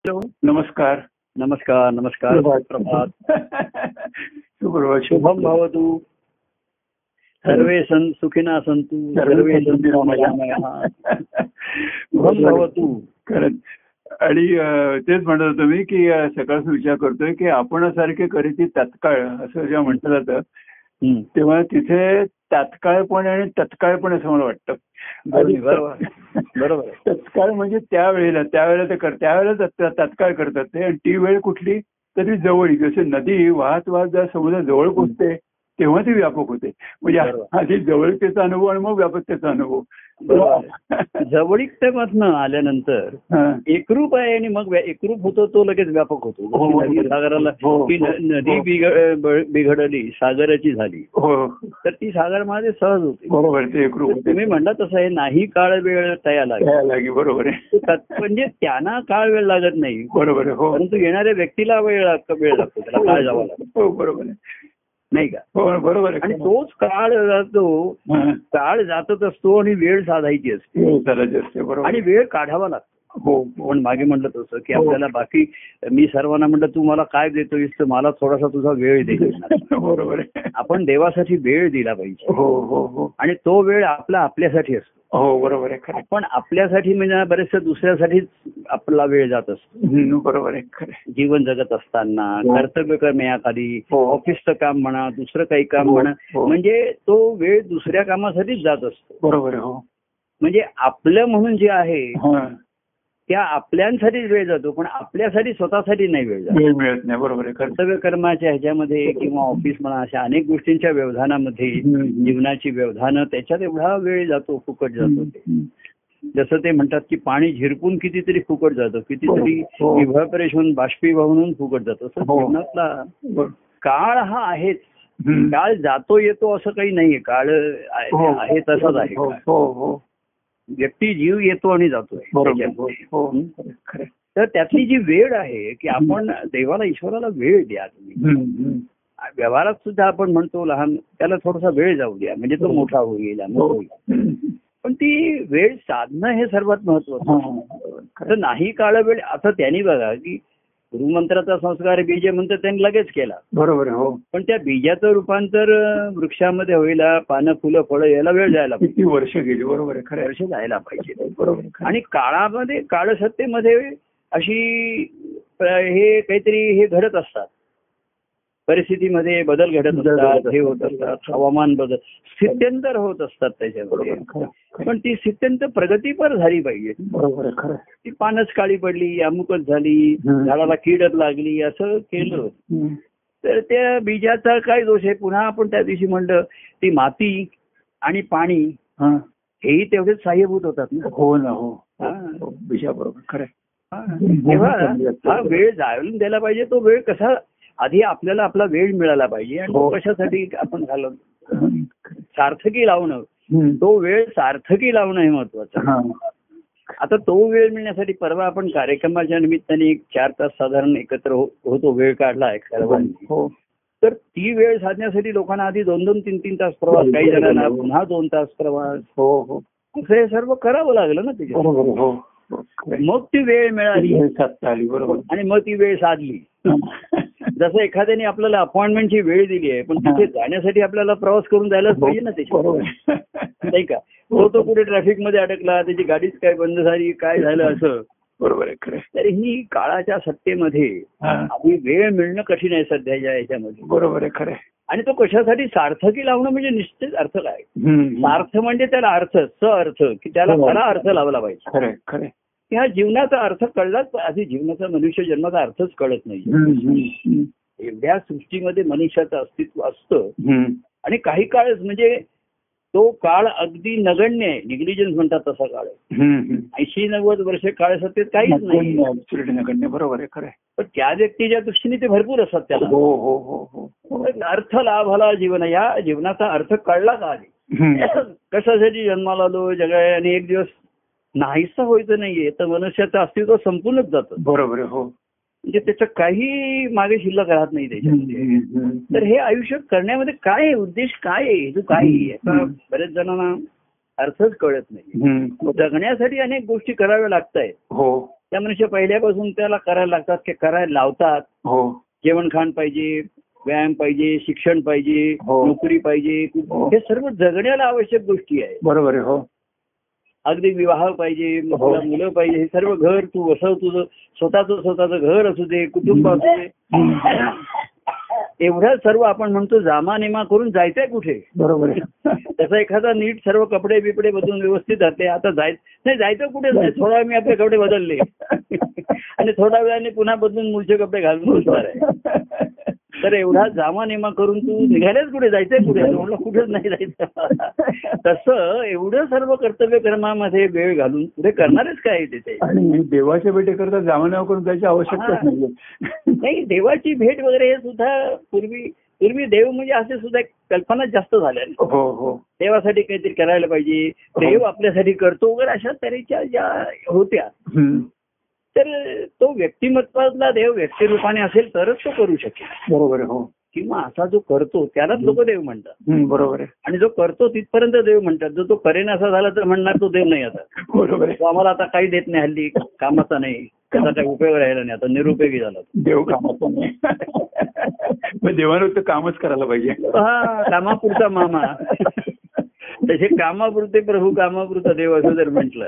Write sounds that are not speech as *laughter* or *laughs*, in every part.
Hello. नमस्कार. नमस्कार नमस्कार. प्रभात. प्रभात *laughs* सुप्रभात. शुभम भवतु सर्वे सन सुखिना संतु सर्वे. *laughs* शुभम भवतु खरंच. आणि तेच म्हणत होतो मी की सकाळचा विचार करतोय की आपण सारखे करीती तत्काळ असं जेव्हा म्हटलं जातं. तेव्हा तिथे तात्काळपणे आणि तत्काळपणे असं मला वाटतं. बरोबर. *laughs* तत्काळ म्हणजे त्यावेळेला त्यावेळेला ते कर त्यावेळेला तत्- तात्काळ करतात ते. आणि ती वेळ कुठली? तर जवळ जसे नदी वाहत वाहत जर समुद्र जवळ पोचते तेव्हा ती व्यापक होते. म्हणजे. आधी जवळतेचा अनुभव आणि मग व्यापकतेचा अनुभव. बरोबर. जवळीकतेमधनं आल्यानंतर. एकरूप आहे आणि मग एकरूप होतो तो लगेच व्यापक होतो. हो, हो. सागराला हो, नदी बिघडली सागराची झाली. हो. तर ती सागरमध्ये सहज होते. बरोबर तुम्ही म्हणला तसं आहे नाही काळ वेळ तया लागेल. लागे बरोबर म्हणजे त्यांना काळ वेळ लागत नाही. बरोबर आहे हो. परंतु येणाऱ्या व्यक्तीला वेळ लाग- वेळ लागतो त्याला काळ जावा लागतो. बरोबर आहे. नाही का? हो बरोबर आणि तोच काळ जातो. काळ जातच असतो आणि वेळ साधायची असते. हो, आणि वेळ काढावा लागतो. हो. पण मागे म्हटलं तसं की हो. आपल्याला बाकी मी सर्वांना म्हटलं तू मला काय देतोयस तर मला थोडासा तुझा वेळ दे *laughs* बरोबर आहे आपण देवासाठी वेळ दिला पाहिजे हो हो हो आणि तो वेळ आपला आपल्यासाठी असतो हो बरोबर आहे. आपण आपल्यासाठी म्हणजे बरेचशा दुसऱ्यासाठीच आपला वेळ जात असतो बरोबर आहे. जीवन जगत असताना हो. कर्तव्य करण्याखाली हो. ऑफिसचं काम म्हणा दुसरं काही काम म्हणा. म्हणजे तो वेळ दुसऱ्या कामासाठीच जात असतो बरोबर हो म्हणजे आपलं म्हणून जे आहे. त्या आपल्यांसाठीच वेळ जातो पण आपल्यासाठी स्वतःसाठी नाही वेळ जातो मिळत नाही बरोबर आहे कर्तव्य कर्माच्या ह्याच्यामध्ये किंवा ऑफिस म्हणा अशा अनेक गोष्टींच्या व्यवधानामध्ये. जीवनाची व्यवधानं त्याच्यात एवढा वेळ जातो फुकट जातो ते. जसं ते म्हणतात की पाणी झिरपून कितीतरी फुकट जातं कितीतरी हो. इव्हॅपरेशन बाष्पीभवनून फुकट जातं असं हो. जीवनातला. काळ हा आहेच. काळ जातो येतो असं काही नाहीये काळ आहे हो. तसाच आहे हो. हो हो व्यक्ती जीव येतो आणि जातोय हो. हो हं? तर त्यातली जी वेळ आहे की आपण देवाला ईश्वराला वेळ द्या तुम्ही. व्यवहारात सुद्धा आपण म्हणतो लहान त्याला थोडासा वेळ जाऊ द्या म्हणजे तो हो. मोठा होईल हो. होईल हम्म. पण ती वेळ साधणं हे सर्वात महत्वाचं हा, नाही काळ वेळ आता त्यांनी बघा की गुरुमंत्राचा संस्कार बीज म्हणतात त्यांनी लगेच केला. बरोबर हो. पण त्या बीजाचं रूपांतर वृक्षामध्ये व्हायला पानं फुलं फळं यायला वेळ जायला पाहिजे. किती वर्ष गेली बरोबर खरं. वर्ष जायला पाहिजे. बरोबर. आणि काळामध्ये काळसत्तेमध्ये अशी हे काहीतरी हे घडत असतात. परिस्थितीमध्ये बदल घडत असतात हे होत असतात. हवामान बदल स्थित्यंतर होत असतात त्याच्यामध्ये. पण ती स्थित्यंतर प्रगतीपर झाली पाहिजे. ती पानच काळी पडली अमुकच झाली. झाडाला कीडच लागली असं केलं. तर त्या बीजाचा काय दोष आहे पुन्हा आपण त्या दिवशी म्हणलं ती माती आणि पाणी हा. हेही तेवढेच सहाय्यभूत होतात ना हो ना हो हा. हो, विषया बरोबर खरं. तेव्हा हा वेळ जाळून द्यायला पाहिजे तो वेळ कसा आधी आपल्याला आपला वेळ मिळाला पाहिजे आणि तो हो. कशासाठी आपण घालवतो. सार्थकी लावणं. तो वेळ सार्थकी लावणं हे महत्वाचं. आता तो वेळ मिळण्यासाठी परवा आपण कार्यक्रमाच्या निमित्ताने एक चार तास साधारण एकत्र हो- होतो वेळ काढला एक सर्वांनी हो. तर ती वेळ साधण्यासाठी लोकांना आधी दोन दोन तीन तीन तास प्रवास काही जणांना पुन्हा दोन तास प्रवास. हो हो. असं हे सर्व करावं लागलं ना आहे. मग ती वेळ मिळाली. आणि मग ती वेळ साधली. जसं एखाद्याने आपल्याला अपॉइंटमेंटची वेळ दिली आहे पण तिथे जाण्यासाठी आपल्याला प्रवास करून जायलाच पाहिजे ना त्याच्या बरोबर नाही का तो तो कुठे ट्रॅफिकमध्ये अडकला त्याची गाडीच काय बंद झाली काय झालं असं बरोबर आहे खरं. तर ही काळाच्या सत्तेमध्ये हा. आधी वेळ मिळणं कठीण आहे सध्याच्या याच्यामध्ये बरोबर आहे खरं. आणि तो कशासाठी सार्थकी लावणं म्हणजे निश्चित अर्थ काय. सार्थ म्हणजे त्याला अर्थ स अर्थ की त्याला हो. खरा अर्थ लावला पाहिजे खरं खरं. ह्या जीवनाचा अर्थ कळलाच आधी जीवनाचा मनुष्य जन्माचा अर्थच कळत नाही. एवढ्या सृष्टीमध्ये मनुष्याचं अस्तित्व असतं. आणि काही काळ म्हणजे तो काळ अगदी नगण्य आहे निग्लिजन्स म्हणतात तसा काळ आहे. ऐंशी नव्वद वर्ष काळ सत्तेत काहीच नाही नगण्य बरोबर आहे खरं. पण त्या व्यक्तीच्या दृष्टीने ते भरपूर असतात त्याला हो हो हो हो. अर्थ लाभाला जीवन या जीवनाचा अर्थ कळला का आधी. *clears throat* कशासाठी जन्माला आलो जगाय आणि एक दिवस नाहीसा व्हायचं नाहीये. तर मनुष्याचं अस्तित्व संपूर्णच जातं. बरोबर हो. म्हणजे त्याचं काही मागे शिल्लक राहत नाही त्याच्यामध्ये. तर हे आयुष्य करण्यामध्ये काय आहे? उद्देश काय आहे? हेतू काय आहे. बऱ्याच जणांना अर्थच कळत नाही. जगण्यासाठी अनेक गोष्टी कराव्या लागत आहेत हो. त्या मनुष्य पहिल्यापासून त्याला करायला लागतात की करायला लावतात. हो. जेवण खाण पाहिजे व्यायाम पाहिजे शिक्षण पाहिजे हो. नोकरी पाहिजे हो. हे सर्व जगण्याला आवश्यक गोष्टी आहेत. बरोबर आहे हो. अगदी विवाह पाहिजे तुला मुलं पाहिजे हे सर्व घर तू वसव तुझं स्वतःचं स्वतःचं घर असू दे कुटुंब असू दे. एवढं सर्व आपण म्हणतो जामा नेमा करून जायचंय कुठे? बरोबर त्याचा एखादा नीट सर्व कपडे बिपडे बदलून व्यवस्थित जाते. आता जाय नाही जायचं कुठे? नाही थोडा वेळ मी आपले कपडे बदलले. आणि थोड्या वेळाने पुन्हा बदलून मूळचे कपडे घालून बसणार आहे. तर एवढा जामा नेमा करून तू निघायलाच कुठे? जायचंय कुठे? म्हणलं कुठेच नाही जायचं *laughs* तसं एवढं सर्व कर्तव्य कर्मामध्ये वेळ घालून पुढे करणारच काय तिथे? आणि देवाच्या भेटी करता जामनाव करून जायची आवश्यकताच हा. नाहीये. *laughs* नाही देवाची भेट वगैरे हे सुद्धा पूर्वी पूर्वी देव म्हणजे असे सुद्धा कल्पना जास्त झाल्या हो हो. देवासाठी काहीतरी करायला पाहिजे देव आपल्यासाठी करतो वगैरे अशा तऱ्हेच्या ज्या होत्या. तर तो व्यक्तिमत्वातला देव व्यक्तिरूपाने असेल तरच तो करू शकेल. बरोबर हो. किंवा असा जो करतो त्यालाच लोक देव म्हणतात. बरोबर आहे. आणि जो करतो तिथपर्यंत देव म्हणतात. जो तो करेन असा झाला तर म्हणणार तो देव नाही आता. बरोबर तो आम्हाला आता काही देत नाही हल्ली कामाचा नाही. त्याचा काही उपयोग राहिला नाही आता निरुपयोगी झाला. देव कामाचा नाही. *laughs* देवानं तर कामच करायला पाहिजे. हा कामापुरता मामा. तसे कामापुरते प्रभू कामापुरता देव असं जर म्हटलं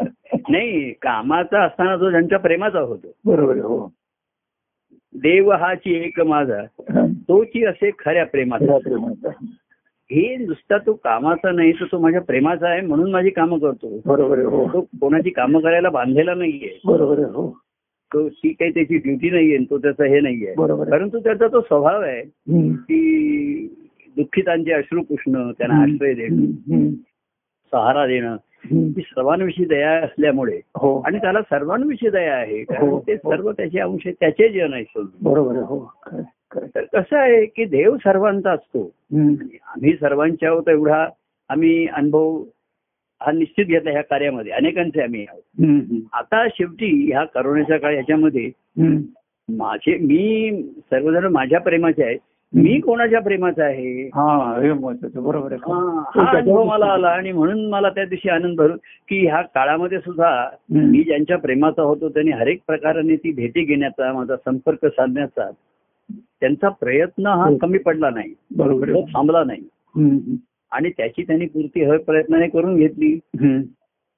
नाही कामाचा असताना जो ज्यांच्या प्रेमाचा होतो. बरोबर हो. देव हाची एक माझा तोची असे खऱ्या प्रेमाचा. म्हणतात. हे नुसता तो कामाचा नाही तर तो माझ्या प्रेमाचा आहे म्हणून माझी कामं करतो. बरोबर हो. तो कोणाची कामं करायला बांधलेला नाहीये. बरोबर हो. तो ती काही त्याची ड्युटी नाहीये तो त्याचं हे नाहीये. परंतु त्याचा तो स्वभाव आहे. की दुःखितांचे अश्रू पुसणं त्यांना आश्रय देणं. सहारा देणं ही सर्वांविषयी दया असल्यामुळे हो आणि त्याला सर्वांविषयी दया आहे कारण हो. ते सर्व त्याचे अंश त्याचे जन आहे. बरोबर हो. तर कसं आहे की देव सर्वांचा असतो. आम्ही सर्वांच्या आहोत एवढा आम्ही अनुभव हा निश्चित घेतला ह्या कार्यामध्ये अनेकांचे आम्ही आहोत. आता शेवटी ह्या करोनाच्या काळ ह्याच्यामध्ये. माझे मी सर्वजण माझ्या प्रेमाचे आहेत मी कोणाच्या प्रेमाचा आहे? हा हे बरोबर आहे. हा हा अनुभव मला आला आणि म्हणून मला त्या दिवशी आनंद भरून की ह्या काळामध्ये सुद्धा. मी ज्यांच्या प्रेमाचा होतो त्यांनी हरेक प्रकाराने ती भेटी घेण्याचा माझा संपर्क साधण्याचा त्यांचा प्रयत्न हा हो. कमी पडला नाही. बरोबर तो थांबला नाही. आणि त्याची त्यांनी पूर्ती हर प्रयत्नाने करून घेतली.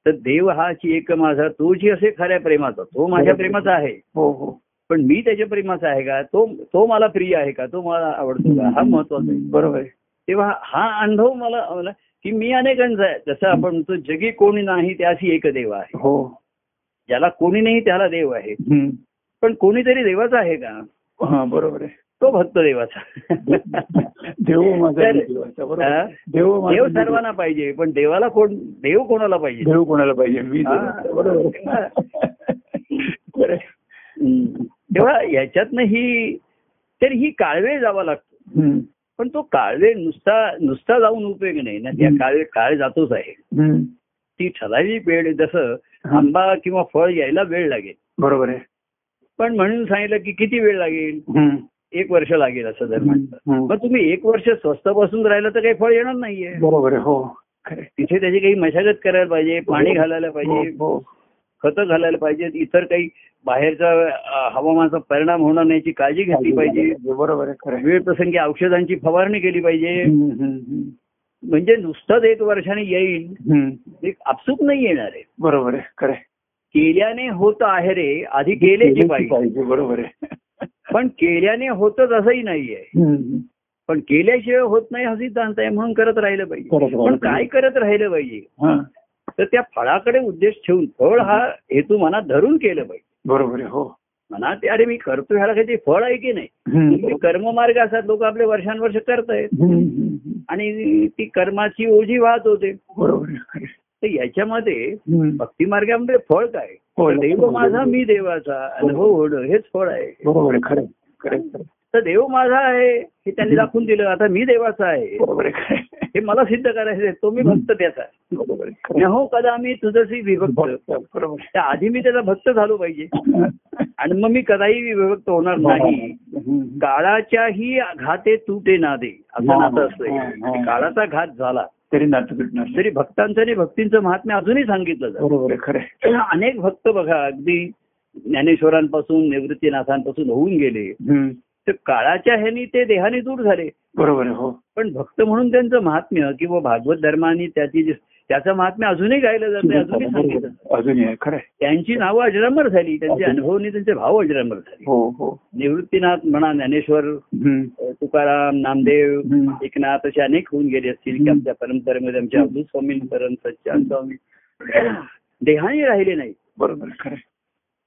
तर देव हाची एक माझा तोची असे खऱ्या प्रेमाचा तो माझ्या प्रेमाचा आहे. हो हो. पण मी त्याच्या प्रेमाचा आहे का? तो तो मला प्रिय आहे का? तो मला आवडतो का? हा महत्त्वाचा आहे. बरोबर आहे. तेव्हा हा अनुभव मला की मी अनेकांचा आहे. जसं आपण म्हणतो जगी कोणी नाही त्याशी एक देव आहे. हो. ज्याला कोणी नाही त्याला देव आहे. पण कोणीतरी देवाचा आहे का? हा बरोबर आहे. तो भक्त देवाचा. देव. देव देव सर्वांना पाहिजे पण देवाला कोण देव कोणाला पाहिजे? देव कोणाला पाहिजे? मी. बरोबर *laughs* तेव्हा याच्यातनं ही तर ही काळवेळ जावा लागतो. पण तो काळवेळ नुसता नुसता जाऊन उपयोग नाही ना त्या. काळवेळ काळ जातोच आहे. ती ठराविक वेळ जसं हा. आंबा किंवा फळ यायला वेळ लागेल बरोबर आहे पण म्हणून सांगितलं की किती वेळ लागेल. एक वर्ष लागेल असं जर म्हटलं. मग तुम्ही एक वर्ष स्वस्त बसून राहिलं तर काही फळ येणार नाहीये बरोबर हो. तिथे त्याची काही मशागत करायला पाहिजे पाणी घालायला पाहिजे हो, हो. खतं घालायला पाहिजेत इतर काही बाहेरचा हवामानाचा परिणाम होणार नाही याची काळजी घेतली पाहिजे बरोबर. वेळ प्रसंगी औषधांची फवारणी केली पाहिजे. म्हणजे नुसतंच एक वर्षाने येईल आपसूक नाही येणार आहे बरोबर आहे. केल्याने होत आहे रे आधी केलेची पाहिजे पाहिजे बरोबर आहे पण केल्याने होतच असंही नाहीये. पण केल्याशिवाय होत नाही हा सिद्धांत आहे म्हणून करत राहिलं पाहिजे पण. काय करत राहिलं पाहिजे. तर त्या फळाकडे उद्देश ठेवून फळ हा हेतू मनात धरून केलं पाहिजे बरोबर आहे हो. मनात ते, अरे मी करतो ह्याला काही फळ आहे की नाही? कर्ममार्ग असतात लोक आपले वर्षानुवर्ष करतायत. आणि ती कर्माची ओझी वाहत होते. बरोबर. तर याच्यामध्ये. भक्ती मार्गामध्ये फळ काय? देव माझा मी देवाचा. अनुभव होणं हेच फळ खरं आहे. तर देव माझा आहे हे त्यांनी दाखवून दिलं. आता मी देवाचा आहे. हे मला सिद्ध करायचं तो मी भक्त त्याचा आहे. बरोबर आहे खरं आहे. हो कदा मी तुझशी विभक्त बरोबर त्या आधी मी त्याचा भक्त झालो पाहिजे. आणि मग मी कदाही विभक्त होणार नाही हम्म. काळाच्याही घाते तुटे नादे असं हा, नातं हा, असतंय हा, हा. काळाचा घात झाला तरी नातं नाही. तरी भक्तांचं आणि भक्तींचं महात्म्य अजूनही सांगितलं जातं खरं. अनेक भक्त बघा अगदी ज्ञानेश्वरांपासून निवृत्तीनाथांपासून होऊन गेले. तर काळाच्या ह्यानी ते देहाने दूर झाले बरोबर हो पण भक्त म्हणून त्यांचं महात्म्य किंवा भागवत धर्माने त्याची त्याचं महात्म्य अजूनही गायलं जातं अजूनही सांगितलं खरं. त्यांची नावं अजरामर झाली त्यांचे. अनुभवनी त्यांचे भाव अजरामर झाले हो हो निवृत्तीनाथ म्हणा ज्ञानेश्वर तुकाराम नामदेव. एकनाथ असे अनेक होऊन गेले असतील की. आमच्या परंपरेमध्ये आमचे अब्दुल स्वामी परम सच्चान स्वामी देहाने राहिले नाही बरोबर खरं.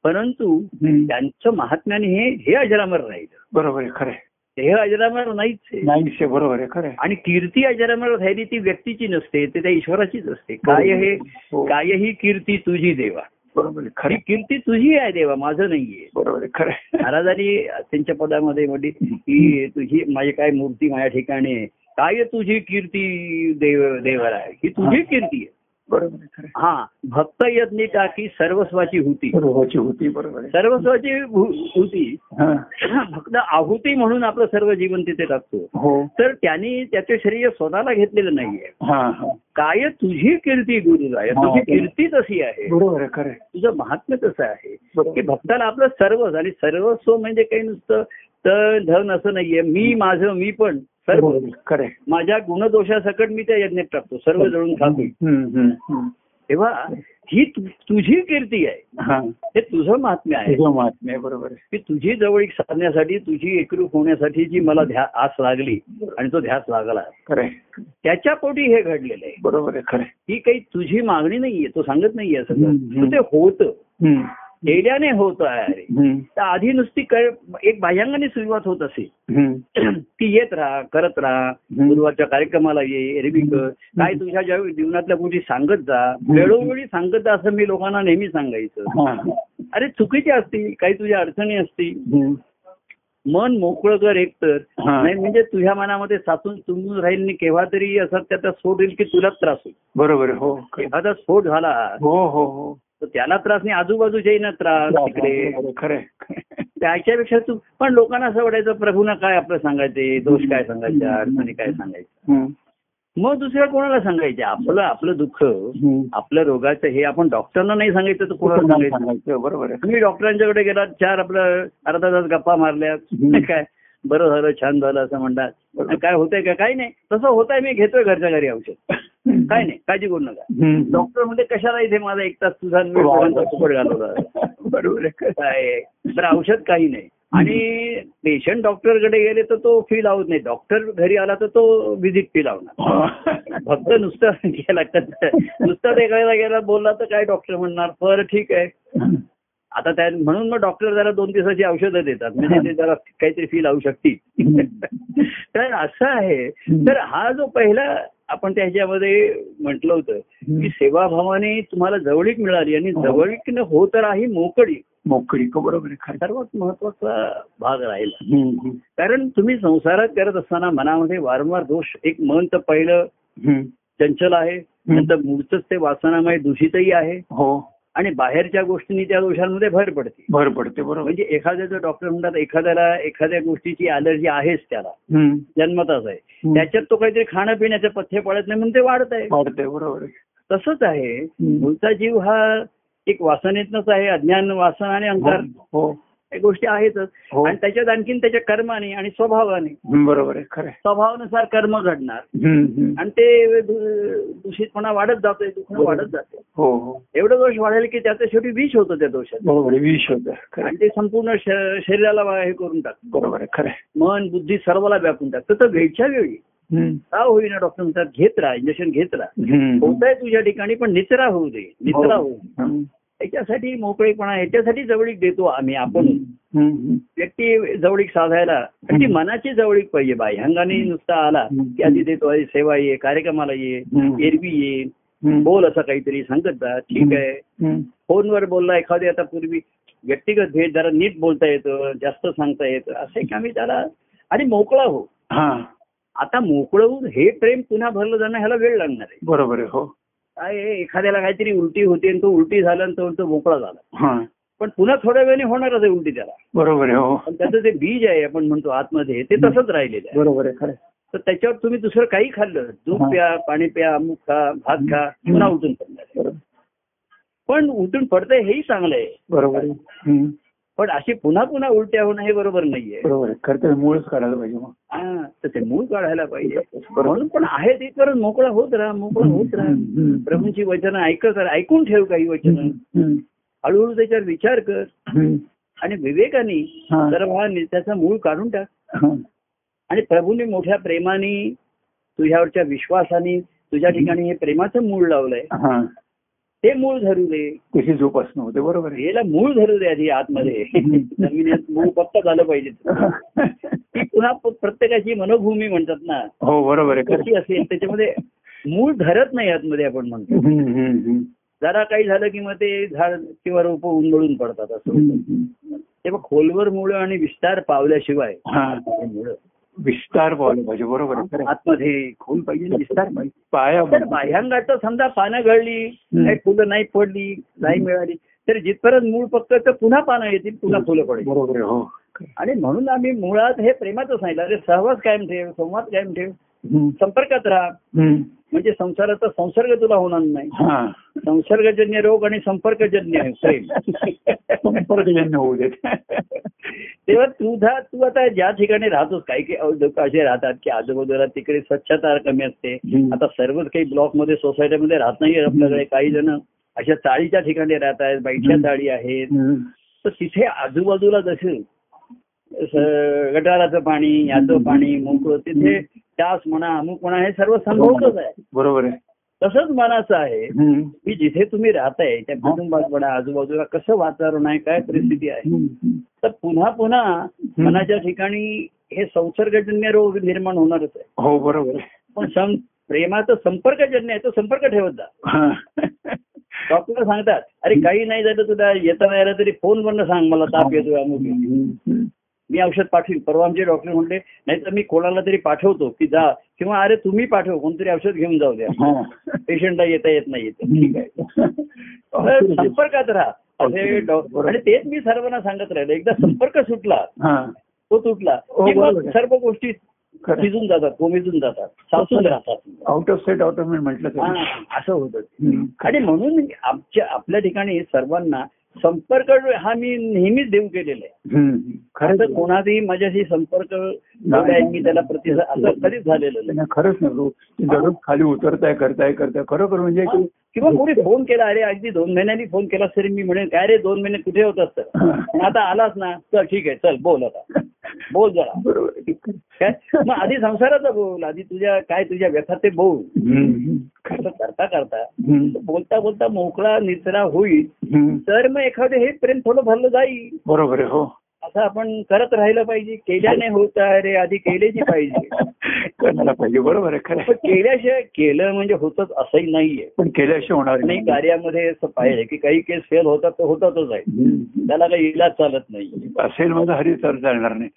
परंतु. त्यांचं महात्म्याने हे हे अजरामर राहिलं बरोबर आहे खरं. देह अजरामर नाहीच. नाहीच बरोबर आहे खरं. आणि कीर्ती अजरामर राहिली ती व्यक्तीची नसते ते त्या ईश्वराचीच असते काय हे हो. काय ही कीर्ती तुझी देवा बरोबर खरं ही. कीर्ती तुझी आहे देवा माझं नाहीये बरोबर आहे खरं. महाराजांनी त्यांच्या पदामध्ये म्हटली की तुझी माझी काय मूर्ती माझ्या ठिकाणी आहे. काय तुझी कीर्ती देव देवर आहे ही तुझी कीर्ती आहे बरोबर आहे आहे. हा भक्त यज्ञी टाकी सर्वस्वाची होती. सर्वाची होती बरोबर आहे. सर्वस्वाची होती. हा. फक्त आहुती म्हणून आपलं सर्व जीवन तिथे टाकतो हो. तर त्यांनी त्याचं शरीर स्वतःला घेतलेलं नाहीये. काय तुझी कीर्ती गुरुराय हा. तुझी कीर्ती तशी आहे. बरोबर आहे आहे. तुझं महात्म्य तसं आहे. की भक्ताला आपलं सर्वच आणि सर्वस्व म्हणजे काही नुसतं तर धन असं नाहीये. मी माझं मी पण. सर्व खरं. माझ्या गुणदोषासकट मी त्या यज्ञात टाकतो सर्व जळून खातो. तेव्हा ही तुझी कीर्ती आहे हा तुझं महात्म्य आहे तुझं महात्म्य आहे, बरोबर की तुझी जवळीक साधण्यासाठी तुझी एकरूप होण्यासाठी जी मला ध्या आस लागली आणि तो ध्यास लागला. त्याच्या पोटी हे घडलेलं आहे बरोबर आहे खरं. ही काही तुझी मागणी नाहीये तो सांगत नाहीये सगळं. तर ते होतं केल्याने होत आहे. तर आधी नुसती एक बाह्यांगाने सुरुवात होत असे. *clears throat* ती येत राहा करत राहा गुरुवारच्या कार्यक्रमाला ये एरवी कर काय तुझ्या ज्या जीवनातल्या गोष्टी सांगत जा वेळोवेळी सांगत जा असं मी लोकांना नेहमी सांगायचं. अरे चुकीची असतील काही तुझ्या अडचणी असतील. मन मोकळं कर एकतर. नाही म्हणजे तुझ्या मनामध्ये साचून तुंबून राहील केव्हा तरी असं त्याचा स्फोट होईल की तुला त्रास होईल. बरोबर हो. एखादा स्फोट झाला. हो हो हो. तर त्याला त्रास नाही आजूबाजूच्याही ना त्रास तिकडे. बरोबर आहे, खरं आहे. त्याच्यापेक्षा तू पण लोकांना असं वाटायचं प्रभूना काय आपलं सांगायचे? दोष काय सांगायचे अडचणी काय सांगायचं? मग दुसऱ्या कोणाला सांगायचे? आपलं आपलं दुःख. आपलं रोगाचं हे आपण डॉक्टरना नाही सांगायचं तर कोणाला सांगायचं? बरोबर तुम्ही डॉक्टरांच्याकडे गेलात चार आपलं अर्धा तास गप्पा मारल्या. काय? बरं झालं छान झालं असं म्हणतात. काय होतंय का? काही नाही. तसं होत आहे मी घेतोय घरच्या घरी औषध. काय नाही काळजी करू नका. डॉक्टर म्हणजे कशाला इथे माझा एक तास तुझा फुकट घालवला बरोबर. काय तर औषध काही नाही. आणि पेशंट डॉक्टरकडे गेले तर तो फी लावत नाही. डॉक्टर घरी आला तर तो व्हिजिट फी लावणार. फक्त नुसतं गेला नुसतं देखायला गेला बोलला तर काय डॉक्टर म्हणणार? बरं ठीक आहे. आता त्या म्हणून मग डॉक्टर जरा दोन दिवसाची औषधं देतात. म्हणजे ते जरा काहीतरी फी लावू शकतील. तर असं आहे. तर हा जो पहिला आपण त्याच्यामध्ये म्हटलं होतं की सेवाभावाने तुम्हाला जवळीक मिळाली आणि हो. जवळीक न होत राही मोकळी. मोकळी का बरोबर आहे सर्वात महत्त्वाचा भाग राहिला. कारण तुम्ही संसारात करत असताना मनामध्ये वारंवार दोष एक मन तर पहिलं. चंचल आहे. नंतर मूळच ते वासनामय दूषितही आहे. हो. आणि बाहेरच्या गोष्टींनी त्या दोषांमध्ये भर पडते. भर पडते बरोबर. म्हणजे एखाद्याचं डॉक्टर म्हणतात एखाद्याला एखाद्या गोष्टीची अलर्जी आहेच त्याला. जन्मताच आहे. त्याच्यात तो काहीतरी खाणं पिण्याचे पथ्य पडत नाही म्हणून ते वाढत आहे. वाढते बरोबर तसंच आहे. मूळचा जीव हा एक वासनेतनच आहे अज्ञान वासना आणि अंकार हो. या गोष्टी आहेतच हो. आणि त्याच्यात आणखीन त्याच्या कर्माने आणि स्वभावाने बरोबर आहे खरं आहे. स्वभावानुसार कर्म घडणार. आणि ते दू- दूषितपणा वाढत जातोय दुखणं वाढत जाते हो हो एवढं दोष वाढेल की त्याचं शेवटी विष होतं त्या दोषात बरोबर आहे विष होतं खरं आहे. आणि ते संपूर्ण श- शरीराला वा- हे करून टाकतं बरोबर आहे खरं आहे. मन बुद्धी सर्वाला व्यापून टाकतं तर वेळच्या वेळी. का होईना डॉक्टर म्हणतात घेत राहा इंजेक्शन घेत राहा. होत आहे तुझ्या ठिकाणी पण निचरा होऊ दे निचरा होऊ हम्म. त्याच्यासाठी मोकळेपणा याच्यासाठी जवळीक देतो आम्ही आपण. व्यक्ती जवळीक साधायला ती मनाची जवळीक पाहिजे बाह्यांगाने नुसता आला की आधी देतो आधी सेवा ये कार्यक्रमाला ये. एरवी ये. बोल असं काहीतरी सांगत जा ठीक आहे. फोनवर बोलला एखादी आता पूर्वी व्यक्तिगत भेट जरा नीट बोलता येतं जास्त सांगता येतं असं की आम्ही त्याला आणि मोकळा हो हा आता मोकळं हे प्रेम पुन्हा भरलं जाणं ह्याला वेळ लागणार आहे बरोबर आहे हो काय एखाद्याला काहीतरी उलटी होती आणि तो उलटी झाला आणि तो तो मोकळा झाला. पण पुन्हा थोड्या वेळाने होणारच आहे उलटी त्याला. बरोबर आहे हो. त्याचं जे बीज आहे आपण म्हणतो आतमध्ये ते तसंच राहिलेलं आहे. बरोबर आहे खरं. तर त्याच्यावर तुम्ही दुसरं काही खाल्लं दूध. प्या पाणी प्या अमुक खा भात खा पुन्हा उठून पडणार. पण उतरून पडतंय हेही चांगलं आहे. बरोबर. पण अशी पुन्हा पुन्हा उलट्या होणं हे बरोबर नाहीये. बरोबर खरं तर मूळच काढायला पाहिजे मग. हा, तर ते मूळ काढायला पाहिजे. म्हणून पण आहे तिथपर्यंत मोकळा होत राहा मोकळा होत राहा. प्रभूंची वचनं ऐकत ऐकून ठेव काही वचनं. हळूहळू त्याच्यावर विचार कर. आणि विवेकाने हा. त्याचा मूळ काढून टाक. आणि प्रभूने मोठ्या प्रेमाने तुझ्यावरच्या विश्वासाने तुझ्या ठिकाणी हे प्रेमाचं मूळ लावलंय. ते मूळ धरू दे कशी जोपासनं होते बरोबर याला मूळ धरू दे आधी आतमध्ये. जमिनीत मूळ पक्क झालं पाहिजे. ती पुन्हा प्रत्येकाची मनोभूमी म्हणतात ना. हो बरोबर आहे. कशी असेल त्याच्यामध्ये मूळ धरत नाही आतमध्ये आपण म्हणतो. जरा काही झालं की मग ते झाड किंवा रोप उन्मळून पडतात असं. तेव्हा खोलवर मुळं आणि विस्तार पावल्याशिवाय मुळं विस्तार पावलं पाहिजे बरोबर. आतमध्ये खोल पाहिजे विस्तार पाहिजे. पाया बाह्यांगात समजा पानं गळली काही फुलं नाही पडली नाही मिळाली तर जिथपर्यंत मूळ पक्क तर पुन्हा पानं येतील पुन्हा फुलं पडेल. बरोबर हो. आणि म्हणून आम्ही मुळात हे प्रेमाचं सांगितलं अरे सहवास कायम ठेव संवाद कायम ठेव. संपर्कात राहा. म्हणजे संसाराचा संसर्ग तुला होणार नाही. हा. संसर्गजन्य रोग आणि संपर्कजन्य *laughs* संपर्कजन्य होऊ देत. तेव्हा तुझा तू आता ज्या ठिकाणी राहतोस काही काही लोक असे राहतात की आजूबाजूला तिकडे स्वच्छता कमी असते. आता सर्वच काही ब्लॉकमध्ये सोसायटीमध्ये राहत नाही आपल्याकडे काही जण अशा चाळीच्या ठिकाणी राहत आहेत बैठ्या. चाळी आहेत. तर तिथे आजूबाजूला जसे गटाराचं पाणी याचं पाणी मोकळं तिथे डास म्हणा अमुक म्हणा हे सर्व संभवतच आहे. बरोबर आहे. तसंच मनाचं आहे. की जिथे तुम्ही राहताय त्या कुटुंबात म्हणा आजूबाजूला कसं वातावरण आहे काय परिस्थिती आहे. तर पुन्हा पुन्हा मनाच्या ठिकाणी हे संसर्गजन्य रोग निर्माण होणारच आहे. हो बरोबर पण प्रेमाचा संपर्कजन्य आहे तो संपर्क ठेवत जा. हा. डॉक्टर सांगतात अरे काही नाही झालं तुला येता नाही आलं तरी फोन वरनं सांग मला ताप येतोय अमुक येतोय. हम्म. मी औषध पाठवीन. परवा आमचे डॉक्टर म्हणले नाही तर मी कोणाला तरी पाठवतो की जा. किंवा अरे तुम्ही पाठव कोणतरी औषध घेऊन जाऊ द्या. पेशंटला येता येत नाही येत ठीक आहे. *laughs* तर संपर्कात राहा. असे डॉ- आणि तेच मी सर्वांना सांगत राहिलो. एकदा संपर्क सुटला. हा. तो तुटला. हो. सर्व गोष्टी खरं. भिजून जातात कोमेजून जातात साचून राहतात. Out of set out of म्हटलं असं होतं. आणि म्हणून आमच्या आपल्या ठिकाणी सर्वांना संपर्क हा मी नेहमीच देऊ केलेला आहे. असं कोणाचाही माझ्याशी संपर्क मी त्याला प्रतिसाद असं कधीच झालेलं नाही. खरंच दररोज खाली उतरताय करताय करताय. खरोखर म्हणजे. किंवा कोणी फोन केला अरे अगदी दोन महिन्यांनी फोन केला तरी मी म्हणेन काय रे दोन महिने कुठे होत असतं. पण आता आलाच ना चल ठीक आहे चल बोल आता. *laughs* बोल जरा बरोबर. काय मग आधी संसाराचा बोल आधी तुझ्या काय तुझ्या व्यथा ते बोल. असं करता करता. बोलता बोलता मोकळा निचरा होईल. तर मग एखादं हे प्रेम थोडं भरलं जाईल बरोबर हो असं आपण करत राहिलं पाहिजे केल्याने होत रे आधी केल्याची पाहिजे. *laughs* करायला पाहिजे? बरोबर आहे खरं. केल्याशिवाय केलं म्हणजे होतच असंही नाहीये. पण केल्याशिवाय होणार आणि कार्यामध्ये असं पाहिजे की काही केस फेल होतात तर होतातच आहे. त्याला काही इलाज चालत नाही. असेल माझा हरी तर चालणार नाही.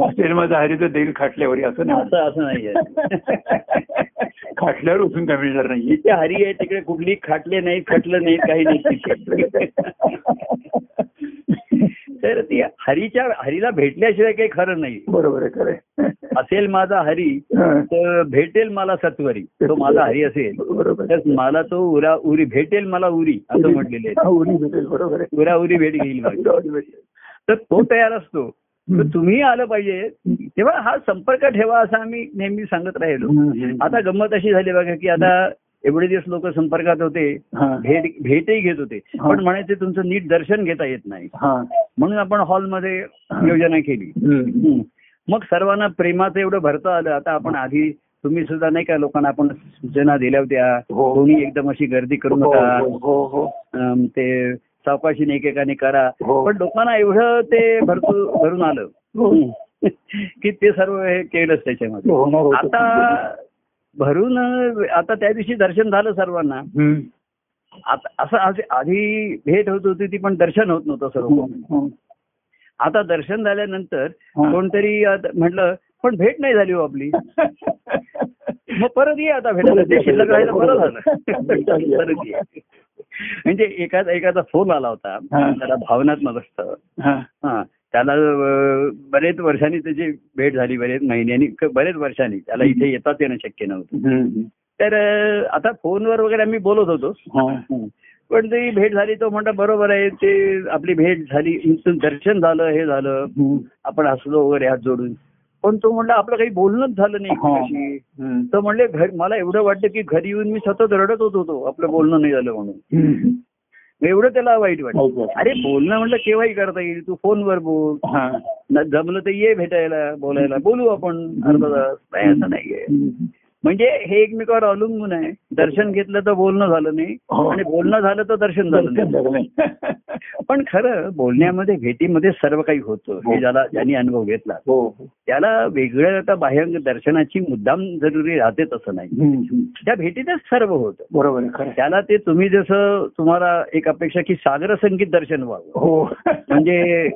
असेल माझा हरी तर देईल खाटल्यावर असं नाही. असं असं नाहीये *laughs* खाटल्यावर उचून काय मिळणार नाही. जिथे हरी आहे तिकडे कुठली खाटले नाही खटलं नाही काही नाही. *laughs* तर ती हरीच्या हरीला भेटल्याशिवाय काही खरं नाही बरोबर आहे खरं. असेल माझा हरी. तर भेटेल मला सत्वरी तो माझा हरी असेल बरोबर तर. मला तो उरा उरी भेटेल मला उरी असं म्हटलेले आहे. उरी भेटेल बरोबर आहे उरा उरी भेट घेईल. तर तो तयार असतो तुम्ही आलं पाहिजे तेव्हा हा संपर्क ठेवा असं आम्ही नेहमी सांगत राहिलो. आता गंमत अशी झाली बघा की आता एवढे दिवस लोक संपर्कात होते हा. भेट भेटही घेत होते हा. पण म्हणायचे तुमचं नीट दर्शन घेता येत नाही हा. म्हणून आपण हॉलमध्ये योजना केली. मग सर्वांना प्रेमाचं एवढं भरतं आलं आता आपण आधी तुम्ही सुद्धा नाही का लोकांना आपण सूचना दिल्या होत्या हो. कोणी एकदम अशी गर्दी करू हो, नका हो, हो, हो. ते सावकाशीने एकेकाने करा हो. पण लोकांना एवढं ते भरतो भरून आलं हो. *laughs* की ते सर्व हे केलंच त्याच्यामध्ये. आता भरून आता त्या दिवशी दर्शन झालं सर्वांना. आता असं आधी- आधी भेट होत होती ती पण दर्शन होत नव्हतं सर्व. हम्म. आता दर्शन झाल्यानंतर हा. कोणतरी म्हटलं पण भेट नाही झाली हो आपली. *laughs* मग परत ये आता भेटायला. ते शिल्लक राहिलं बरं झालं. परत ये. म्हणजे एखादा एखादा फोन आला होता. हा. त्याला भावनात्मक असतं. हा. हा. त्याला बरेच वर्षांनी त्याची भेट झाली बरेच महिन्यांनी बरेच वर्षांनी त्याला इथे येताच येणं शक्य नव्हतं. तर आता फोनवर वगैरे आम्ही बोलत होतो. पण ती भेट झाली तो म्हणता बरोबर आहे ते आपली भेट झाली दर्शन झालं हे झालं. आपण हसलो वगैरे हात जोडून पण तो म्हणला आपलं काही बोलणंच झालं नाही हा. तर म्हणले घर मला एवढं वाटतं की घरी येऊन मी सतत रडत होतो तो आपलं बोलणं नाही झालं म्हणून. एवढं त्याला वाईट वाटलं. हो, हो. अरे बोलणं म्हटलं केव्हाही करता येईल? तू फोनवर बोल. हा. जमलं तर ये भेटायला बोलायला. बोलू आपण अर्धा तास. नाही असं नाहीये. म्हणजे हे एकमेकावर अवलंबून आहे दर्शन घेतलं तर बोलणं झालं नाही हो. आणि बोलणं झालं तर दर्शन झालं नाही. *laughs* पण खरं बोलण्यामध्ये भेटीमध्ये सर्व काही होतं हो. हे ज्याला ज्यांनी अनुभव घेतला हो हो. त्याला वेगळं आता बाह्य दर्शनाची मुद्दाम जरुरी राहते तसं नाही. त्या भेटीतच सर्व होतं बरोबर. त्याला ते तुम्ही जसं तुम्हाला एक अपेक्षा की सागर संगीत दर्शन व्हावं हो म्हणजे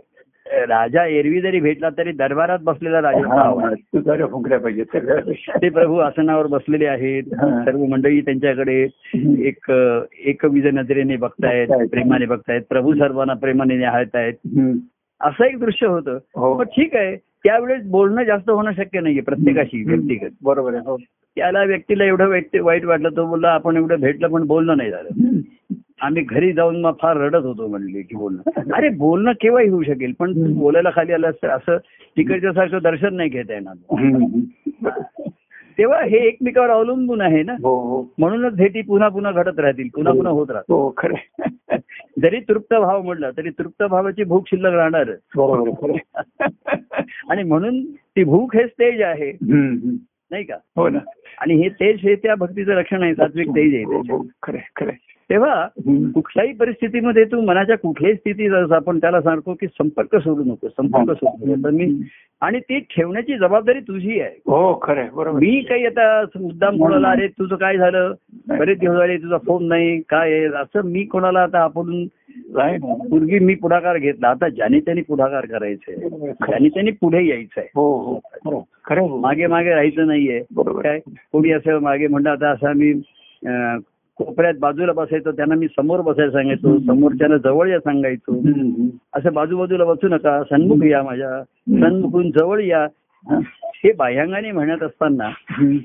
राजा एरवी जरी भेटला तरी दरबारात बसलेला राजा फुंकल्या पाहिजे ते प्रभू आसनावर बसलेले आहेत. सर्व मंडळी त्यांच्याकडे एक एक विज नजरेने बघतायत. प्रेमाने बघतायत. प्रभू सर्वांना प्रेमाने निहाळत आहेत. असं एक दृश्य होतं. हो. पण ठीक आहे. त्यावेळेस बोलणं जास्त होणं शक्य नाहीये प्रत्येकाशी. व्यक्तिगत. बरोबर आहे. हो. त्याला व्यक्तीला एवढं वाईट वाटलं तो बोलला आपण एवढं भेटलं पण बोलणं नाही झालं. आम्ही घरी जाऊन मग फार रडत होतो म्हणले की बोलणं अरे बोलणं केव्हाही होऊ शकेल पण. बोलायला खाली आलं असतं असं तिकडच्या सारखं दर्शन नाही घेता येणार. तेव्हा हे एकमेकावर अवलंबून आहे ना हो हो म्हणूनच भेटी पुन्हा पुन्हा घडत राहतील पुन्हा पुन्हा होत राहतील हो. जरी तृप्त भाव म्हटलं तरी तृप्त भावाची भूक शिल्लक आहे. आणि म्हणून ती भूक हेच तेज आहे. नाही का हो ना आणि हे तेज हे त्या भक्तीचं लक्षण आहे सात्विक तेज आहे हो. हो. खरं खरं. तेव्हा. कुठल्याही परिस्थितीमध्ये तू मनाच्या कुठल्याही स्थितीत असं आपण त्याला सांगतो की संपर्क सोडू नको संपर्क सोडू नको मी आणि ती ठेवण्याची जबाबदारी तुझी आहे. हो खरं आहे, बरोबर. मी काही आता मुद्दाम कोणाला अरे तुझं काय झालं? बरेच दिवस झाले तुझा फोन नाही. काय आहे? असं मी कोणाला आता आपण. पूर्वी मी पुढाकार घेतला. आता ज्याने त्यांनी पुढाकार करायचंय बरोबर आहे, आहे. ज्याने त्यांनी पुढे यायचंय हो हो. खरं आहे, खरं आहे. मागे मागे राहायचं नाहीये. काय? कोणी असं मागे म्हणलं आता असं अं, कोपऱ्यात बाजूला बसायचो त्यांना मी समोर बसायला सांगायचो समोरच्याला जवळ या सांगायचो. असं बाजूबाजूला बसू नका सन्मुख या माझ्या. सन्मुखून जवळ या. हा. बाह्यांगाने म्हणत असताना.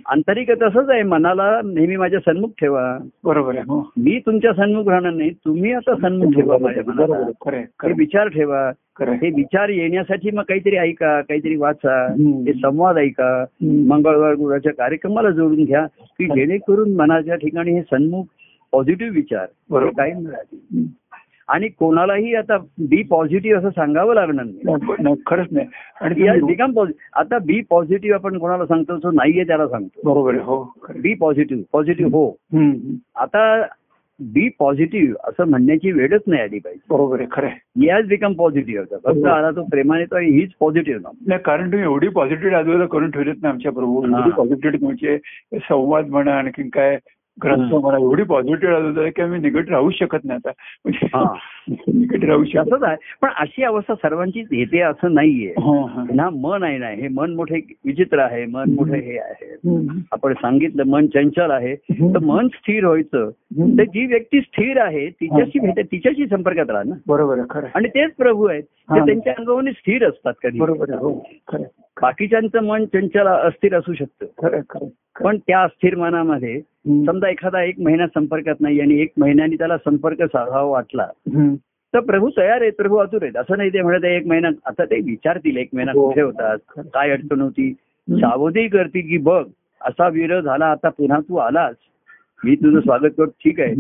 आंतरिक तसंच आहे मनाला नेहमी माझ्या सन्मुख ठेवा बरोबर आहे हो मी तुमच्या सन्मुख राहणार नाही तुम्ही आता सन्मुख ठेवा माझ्या बरोबर मनाला हे विचार ठेवा. हे विचार येण्यासाठी मग काहीतरी ऐका काहीतरी वाचा. हे संवाद ऐका. मंगळवार गुरुच्या कार्यक्रमाला जोडून घ्या की जेणेकरून मनाच्या ठिकाणी हे सन्मुख पॉझिटिव्ह विचार बरोबर. कायम राहतील. आणि कोणालाही आता बी पॉझिटिव्ह असं सांगावं लागणार नाही. खरंच नाही. आणि बिकम पॉझिटिव्ह आता बी पॉझिटिव्ह आपण कोणाला सांगतो जो नाहीये त्याला सांगतो. बरोबर आहे हो. बी पॉझिटिव्ह पॉझिटिव्ह हो. आता बी पॉझिटिव्ह असं म्हणण्याची वेळच नाही आली पाहिजे. बरोबर आहे खरं याच बिकम पॉझिटिव्ह होता फक्त. आला तो प्रेमाने तर हीच पॉझिटिव्ह ना नाही कारण तुम्ही एवढी पॉझिटिव्ह आजूबाजूला करून ठेवलेत ना आमच्या प्रभू. एवढी पॉझिटिव्ह तुमचे संवाद म्हणा आणखी काय ग्रंथ. म्हणा एवढी पॉझिटिव्ह आजूबाजूला की आम्ही निगट राहू शकत नाही आता हा. *laughs* म्हणजे निगट राहू शकत आहे पण अशी अवस्था सर्वांचीच येते असं नाहीये हा, हा. ना मन आहे ना हे मन मोठे विचित्र आहे मन मोठे हे आहे. आपण सांगितलं मन चंचल आहे तर मन स्थिर व्हायचं तर जी व्यक्ती स्थिर आहे तिच्याशी भेट तिच्याशी संपर्कात राहा ना बरोबर. आणि तेच प्रभू आहेत. ते त्यांच्या अनुभवाने स्थिर असतात कधी बरोबर. बाकीच्यांचं मन चंचल अस्थिर असू शकतं. पण त्या अस्थिर मनामध्ये. समजा एखादा एक महिना संपर्कात नाही आणि एक महिन्याने त्याला संपर्क साधावा वाटला. तर प्रभू तयार आहेत प्रभू आतुर आहेत असं नाही ते म्हणत एक महिना आता ते विचारतील एक महिना हो. कुठे होतात काय अडचण होती सावधी करतील की बघ असा विरह झाला आता पुन्हा तू आलास मी तुझं स्वागत करतो. ठीक आहे.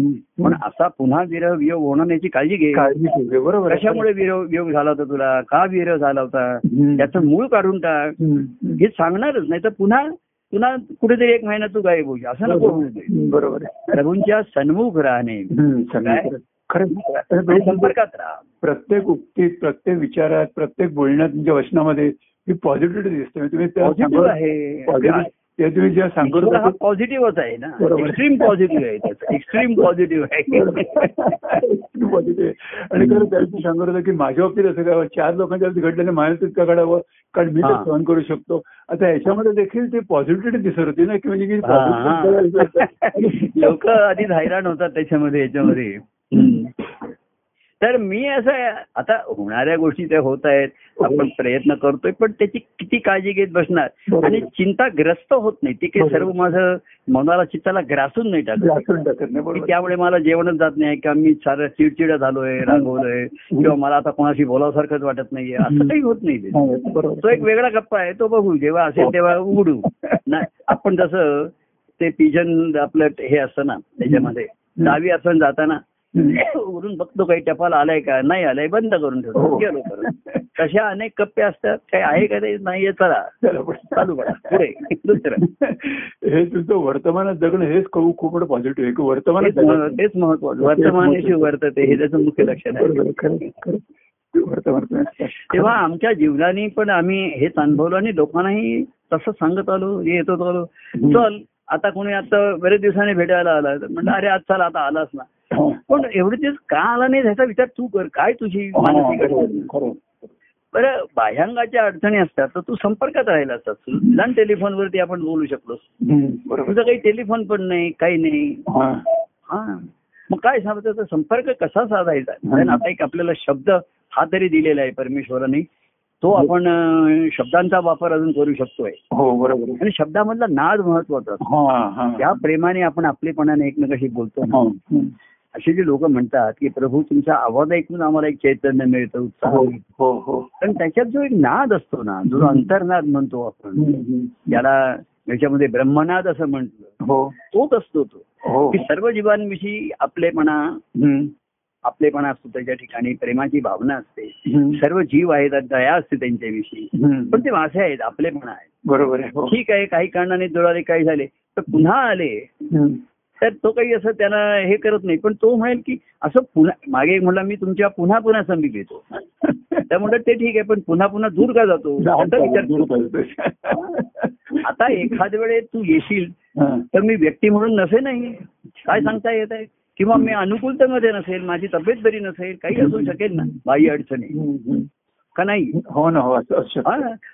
पण असा पुन्हा विरह वियोग होणार नाही याची काळजी घे. काळजी बरोबर. कशामुळे विरह वियोग झाला होता तुला? का विरह झाला होता. त्याचं मूळ काढून टाक. हे सांगणारच नाही तर पुन्हा पुन्हा कुठेतरी एक महिना तू गायब होईल असं नको बरोबर. आहे. प्रभूंच्या सन्मुख राहणे? खरं. आणि संपर्कात राहा. प्रत्येक उक्तीत प्रत्येक विचारात प्रत्येक बोलण्यात तुमच्या वचनामध्ये ही पॉझिटिव्हिटी दिसते म्हणजे तुम्ही त्या तुम्ही ज्या सांगत हा होता पॉझिटिव्हच आहे ना. एक्स्ट्रीम पॉझिटिव्ह आहे त्याचं. *laughs* एक्स्ट्रीम पॉझिटिव्ह आहे. पॉझिटिव्ह आणि खरं त्या दिवशी सांगत होतं की माझ्या बाबतीत असं काय चार लोकांच्या बाबतीत घडलेलं माझ्या बाबतीत का घडावं? कारण मी ते. सहन करू शकतो. आता याच्यामध्ये देखील ती पॉझिटिव्हिटी दिसत होती ना की म्हणजे की *laughs* लोक आधीच हैराण होतात त्याच्यामध्ये याच्यामध्ये. तर मी असं आता होणाऱ्या गोष्टी त्या होत आहेत आपण प्रयत्न करतोय पण त्याची किती काळजी घेत बसणार. आणि चिंताग्रस्त होत नाही. ते काही. सर्व माझं मनाला चित्ताला ग्रासून नाही टाकत. त्यामुळे मला जेवणच जात नाही का मी सारं चिडचिड झालोय रागवलोय किंवा मला आता कोणाशी बोलावसारखंच वाटत नाहीये. असं काही होत नाही. ते. एक वेगळा गप्पा आहे तो बघू. जेव्हा असेल तेव्हा उघडू. *laughs* नाही आपण जसं ते पिजन आपलं हे असतं ना त्याच्यामध्ये. दहावी असं जाताना. उघडून बघतो काही टपाल आलाय का? नाही आलाय बंद करून ठेवतो. हो. गेलो परत. तशा अनेक कप्पे असतात. काही आहे का ते? नाहीये चला. चला करा. पुढे. दुसरं. *laughs* हे तुमचं वर्तमानात जगणं हेच खूप खूप पॉझिटिव्ह आहे. की वर्तमानात तेच महत्वाचं वर्तमानाशी वर्तते हे त्याचं मुख्य लक्षण आहे. तेव्हा आमच्या जीवनाने पण आम्ही हेच अनुभवलं आणि लोकांनाही तसं सांगत आलो येत आलो. चल आता कोणी आता बरेच दिवसांनी भेटायला आला. तर म्हणलं अरे आज चल आता आलास ना. *coughs* पण एवढे दिवस का आला नाही ह्याचा विचार तू कर काय तुझी हा, मानसिक खरं आहे, अडचण? बरं बाह्यांगाच्या अडचणी असतात तर तू संपर्कात राहिला असतात निदान टेलिफोनवरती आपण बोलू शकलो तुझं काही टेलिफोन पण नाही काही नाही. हा. हा. मग काय सांगतो तर संपर्क कसा साधायचा? कारण आता एक आपल्याला शब्द हा तरी दिलेला आहे परमेश्वराने. तो आपण अं, शब्दांचा वापर अजून करू शकतोय. हो बरोबर. आणि शब्दामधला नाद महत्त्वाचा असतो. हा हा. त्या प्रेमाने आपण आपलेपणाने एकमेकाशी बोलतो हो. असे जे लोक म्हणतात की प्रभू तुमचा आवाज ऐकून आम्हाला एक चैतन्य मिळतं उत्साह हो मिळतो. हो हो. पण त्याच्यात जो एक नाद असतो ना जो अंतर्नाद म्हणतो आपण. ज्याला याच्यामध्ये ब्रह्मनाद असं म्हटलं हो. तोच असतो तो. हो. की सर्व जीवांविषयी आपलेपणा आपलेपणा असतो त्याच्या ठिकाणी प्रेमाची भावना असते. सर्व जीव आहेत दया असते त्यांच्याविषयी. पण ते माझे आहेत आपलेपणा आहे बरोबर आहे हो. ठीक आहे काही कारणाने जुळाले काही झाले तर पुन्हा आले. तर तो काही असं त्याला हे करत नाही. पण तो म्हणेल की असं पुन्हा मागे एक म्हणला मी तुमच्या पुन्हा पुन्हा संधी घेतो त्या म्हणतात ते ठीक आहे पण पुन्हा पुन्हा दूर का जातो? विचार. आता एखाद वेळे तू येशील. तर मी व्यक्ती म्हणून नसे नाही काय सांगता येत आहे? किंवा मी अनुकूलतेमध्ये नसेल माझी तब्येत बरी नसेल काही असू शकेल ना बाह्य अडचणी. का नाही? हो ना हो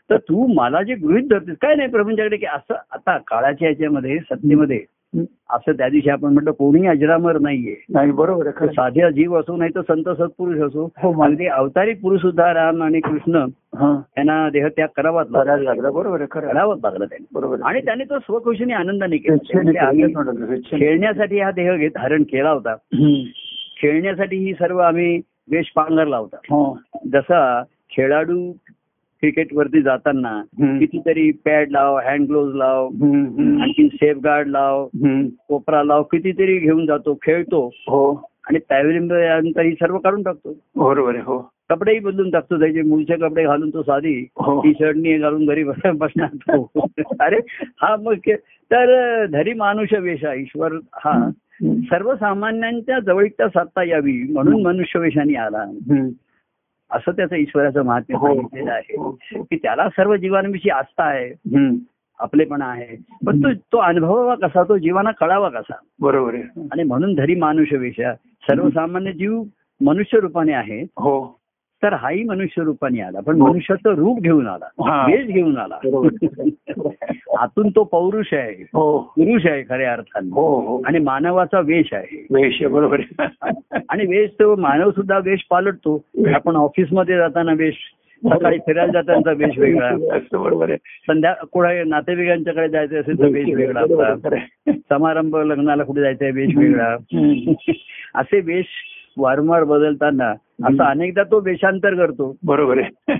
तर तू मला जे गृहित धरतेस काय नाही प्रभूंच्याकडे की असं आता काळाच्या ह्याच्यामध्ये सत्तेमध्ये. असं त्या दिवशी आपण म्हटलं कोणी अजरामर नाहीये नाही बरोबर आहे. साध्या जीव असो नाही तर संत सत्पुरुष असो हो, अगदी अवतारी पुरुष सुद्धा राम आणि कृष्ण हा यांना देहत्याग करावाच लागला बरोबर आहे. करावाच लागला त्यांनी बरोबर. आणि त्याने तो स्वखुशीने आनंदाने केला म्हणजे. खेळण्यासाठी हा देह घेत धारण केला होता. खेळण्यासाठी ही सर्व आम्ही वेश पांघरला होता. जसा खेळाडू क्रिकेटवरती जाताना हम्म. कितीतरी पॅड लाव हँड ग्लोव्ह लाव. आणखी सेफ गार्ड लाव. कोपरा लाव कितीतरी घेऊन जातो खेळतो हो आणि त्यावेळी ही सर्व काढून टाकतो बरोबर हो कपडेही बदलून टाकतो त्याचे मूळचे कपडे घालून तो साधी हो. टी शर्टनी घालून घरी बस- बसणार तो अरे हा मग तर धरी मानुष वेशा ईश्वर हा. सर्वसामान्यांच्या जवळीकता साधता यावी म्हणून मनुष्य वेशाने आला. असं त्याचं ईश्वराचं महात्म्य हो, सांगितलेलं आहे हो, हो. की त्याला सर्व जीवांविषयी आस्था आहे. आपलेपणा आहे. पण तो तो अनुभवावा कसा? तो जीवाना कळावा कसा? बरोबर आहे. आणि म्हणून धरी मानुष्य वेशा सर्वसामान्य जीव मनुष्य रूपाने आहे हो. तर हाही मनुष्य रूपाने आला. पण मनुष्याचं रूप घेऊन आला. हा. वेश घेऊन आला. *laughs* आतून तो पौरुष आहे. हो. पुरुष आहे खऱ्या अर्थाने. हो हो. आणि मानवाचा वेश आहे. वेश बरोबर. *laughs* आणि वेश तो मानव सुद्धा वेश पालटतो. आपण ऑफिसमध्ये जाताना वेश सकाळी फिरायला जाताना वेश वेगळा. *laughs* बरोबर संध्या कुठे नातेवाईकांच्याकडे जायचं असेल तर वेश वेगळा. समारंभ लग्नाला कुठे जायचंय वेश वेगळा. असे वेश वारंवार बदलताना असं अनेकदा तो वेशांतर करतो. बरोबर आहे.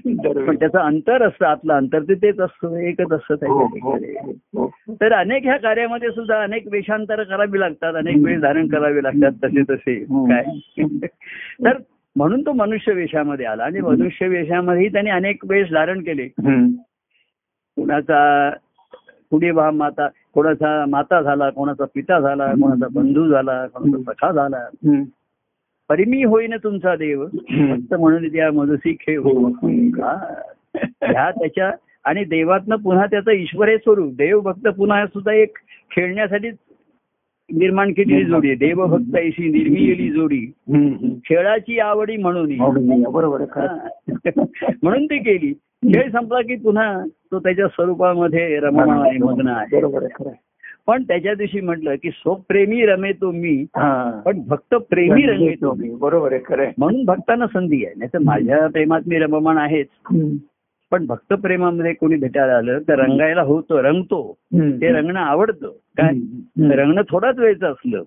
पण. त्याचं अंतर असतं आतलं अंतर ते तेच असतं एकच असतं हो, हो, हो, तर अनेक ह्या कार्यामध्ये सुद्धा अनेक वेशांतर करावी लागतात अनेक वेश धारण करावे लागतात तसे तसे. काय? तर म्हणून तो मनुष्य वेशामध्ये आला आणि मनुष्य वेशामध्येही त्याने अनेक वेश धारण केले. कुणाचा कुणी बा माता कोणाचा माता झाला कोणाचा पिता झाला कोणाचा बंधू झाला कोणाचा सखा झाला. परिमी होईन तुमचा देव. फक्त म्हणून त्या मधुसी खेळ हो. हा. ह्या त्याच्या आणि देवातनं पुन्हा त्याचं ईश्वर हे स्वरूप. देव भक्त पुन्हा सुद्धा एक खेळण्यासाठी निर्माण केलेली जोडी आहे. देव भक्त ऐशी निर्मिलेली जोडी. खेळाची आवडी म्हणून बरोबर. म्हणून ती केली. खेळ संपला की पुन्हा तो त्याच्या स्वरूपामध्ये रममाण आहे मग्न आहे. बरोबर. पण त्याच्या दिवशी म्हटलं की स्वप्रेमी रमे तो मी पण भक्त प्रेमी रंगे तो मी. बरोबर आहे खरं. म्हणून भक्तांना संधी आहे. नाही तर माझ्या प्रेमात मी रममाण आहेच. पण भक्त प्रेमामध्ये कोणी भेटायला आलं तर रंगायला होतो रंगतो. ते रंगणं आवडतं. काय. रंगणं थोडाच वेळचं असलं.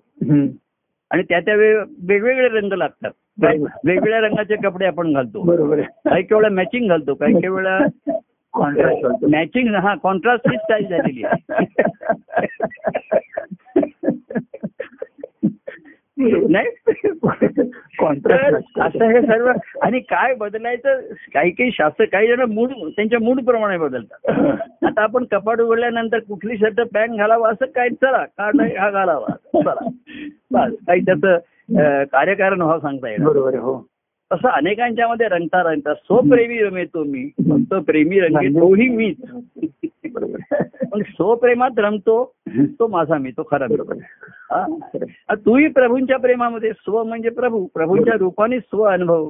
आणि त्या त्या वेळ वेगवेगळे रंग लागतात. वेगवेगळ्या रंगाचे कपडे आपण घालतो. काही काही वेळा मॅचिंग घालतो काही काही वेळा *laughs* कॉन्ट्रॅक्ट करतो. मॅचिंग हा कॉन्ट्रास्ट स्टाईल झालेली आहे. नाही? कॉन्ट्रॅक्ट असं हे सर्व आणि काय बदलायचं? काही काही शास्त्र काही जण मूड त्यांच्या मूड प्रमाणे बदलतात. आता आपण कपाट उघडल्यानंतर कुठली शर्ट पॅन्ट घालावा असं काय? चला का नाही हा घालावा. चला. बस. काही त्याचं कार्यकारण व्हावं सांगता येईल बरोबर हो. तसं अनेकांच्या मध्ये रंगता रंगता स्वप्रेमी रमे तो मी फक्त प्रेमी रंगे तोही मीच. पण स्वप्रेमात रमतो तो माझा मी तो खरा मी. बरोबर. हा? तूही प्रभूंच्या प्रेमामध्ये स्व म्हणजे प्रभू. प्रभूंच्या रूपाने स्व अनुभव.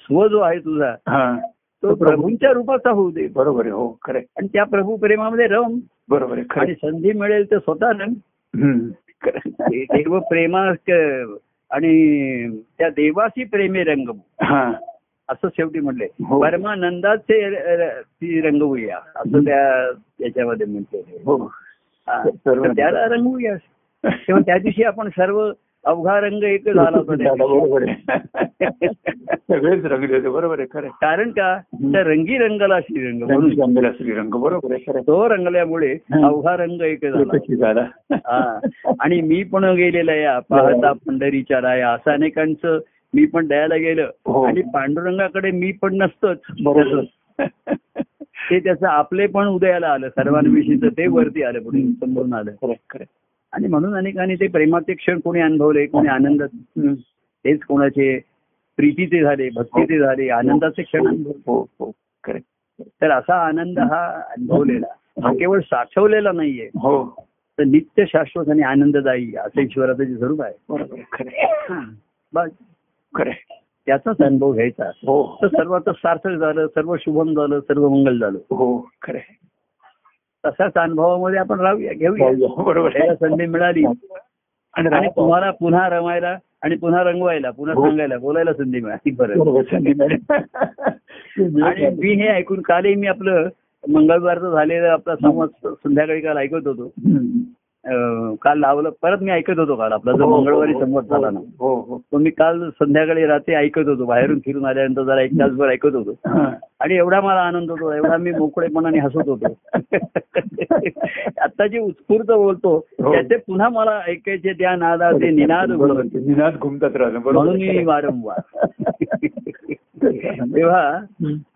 स्व जो आहे तुझा हा. तो प्रभूंच्या रूपाचा होऊ दे. बरोबर हो खरं. आणि त्या प्रभू प्रेमामध्ये रम. बरोबर आणि. संधी मिळेल तर स्वतः रंग देव प्रेमा आणि त्या देवाशी प्रेमे रंग असं शेवटी म्हणले हो. परमानंदाचे ती रंगवूया असं त्या त्याच्यामध्ये म्हणते हो. त्याला रंगवूया *laughs* तेव्हा त्या दिवशी आपण सर्व अवघा रंग एक झाला त्या. बरोबर आहे सगळेच रंगले होते. बरोबर आहे खरं. कारण का? तर रंगी रंगला श्रीरंग म्हणून. रंगीला श्रीरंग. बरोबर आहे. तो रंगल्यामुळे. अवघा रंग एक झाला. आणि मी पण गेलेला या पाहता पंढरीच्या राया. असं अनेकांचं मी पण द्यायला गेलं. हो. आणि पांडुरंगाकडे मी पण नसतंच. बरोबर. ते त्याचं आपले पण उदयाला आलं. सर्वांविषयीचं ते वरती आलं पुढे. समोरून आलं. आणि म्हणून अनेकांनी ते प्रेमाचे क्षण कोणी अनुभवले कोणी आनंदात हम्म. तेच कोणाचे प्रीतीचे झाले भक्तीचे झाले आनंदाचे क्षण अनुभवले. हो हो खरं आहे. तर असा आनंद हा अनुभवलेला. हा. केवळ साठवलेला नाहीये. हो. तर नित्य शाश्वत आणि आनंददायी असं ईश्वराचं जे स्वरूप आहे. बस. खरं. त्याचाच अनुभव घ्यायचा. हो. तर सर्वात सार्थक झालं सर्व शुभम झालं सर्व मंगल झालं. हो खरं तसाच अनुभवामध्ये आपण राहूया घेऊया. बरोबर संधी मिळाली आणि आणि. तुम्हाला पुन्हा रमायला आणि पुन्हा रंगवायला पुन्हा हो. सांगायला बोलायला संधी मिळाली बरं संधी आणि मिळाली. मी हे ऐकून कालही मी आपलं मंगळवारचं झालेलं आपला संवाद संध्याकाळी काल ऐकत होतो काल लावलं परत मी ऐकत होतो काल आपला जो हो, हो, मंगळवारी हो, संवाद झाला ना हो हो तो मी काल संध्याकाळी रात्री ऐकत होतो बाहेरून फिरून आल्यानंतर जरा एक तासभर ऐकत होतो. आणि एवढा मला आनंद होतो एवढा मी मोकळेपणाने हसत होतो *laughs* आता जे उत्स्फूर्त बोलतो. त्याचे पुन्हा मला ऐकायचे त्या नादाचे निनाद बरोबर. गुणवंत. निनाद घुमतात म्हणून मी वारंवार *laughs* तेव्हा.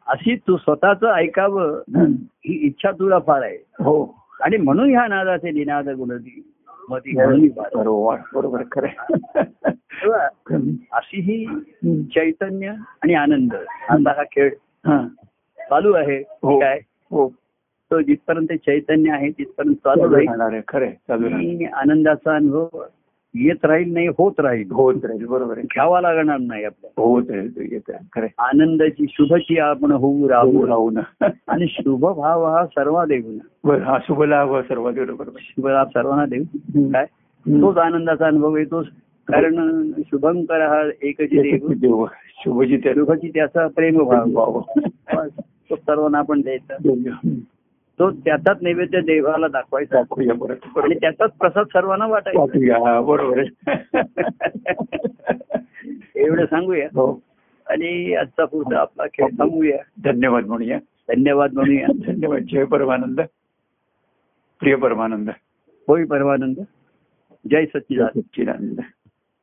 अशी तू स्वतःच ऐकावं. ही इच्छा तुला फार आहे हो आणि म्हणून ह्या नादाचे निनाद गुणती मती म्हणून वारंवार. बरोबर खरं. अशी ही चैतन्य आणि आनंद असा हा खेळ हा. चालू आहे हो. काय हो तो जिथपर्यंत चैतन्य आहे तिथपर्यंत चालू आहे खरं आनंदाचा अनुभव येत राहील नाही होत राहील. होत राहील बरोबर आहे. घ्यावा लागणार नाही आपल्याला. होत राहील येत खरं. आनंदाची शुभची आपण होऊ राहू. राहू ना. आणि शुभ भाव हा सर्वा देऊ ना. बरं हा शुभ लाभ सर्वात एवढं बरोबर शुभ लाभ सर्वांना देऊ. काय? तोच आनंदाचा अनुभव येतोच कारण शुभंकर हा एकच देव. शुभजी शुभची त्याचा प्रेम भाव. भाव. तो सर्वांना आपण द्यायचा. तो त्याचाच नैवेद्य देवाला दाखवायचा. आणि त्याचाच प्रसाद सर्वांना वाटायचा. वाटूया बरोबर एवढं सांगूया. हो. आणि आजचा पुढचा आपला खेळ थांबूया धन्यवाद म्हणूया. धन्यवाद म्हणूया. धन्यवाद. जय परमानंद. प्रिय परमानंद. होय परमानंद. जय सच्चिदानंद. सच्चिदानंद.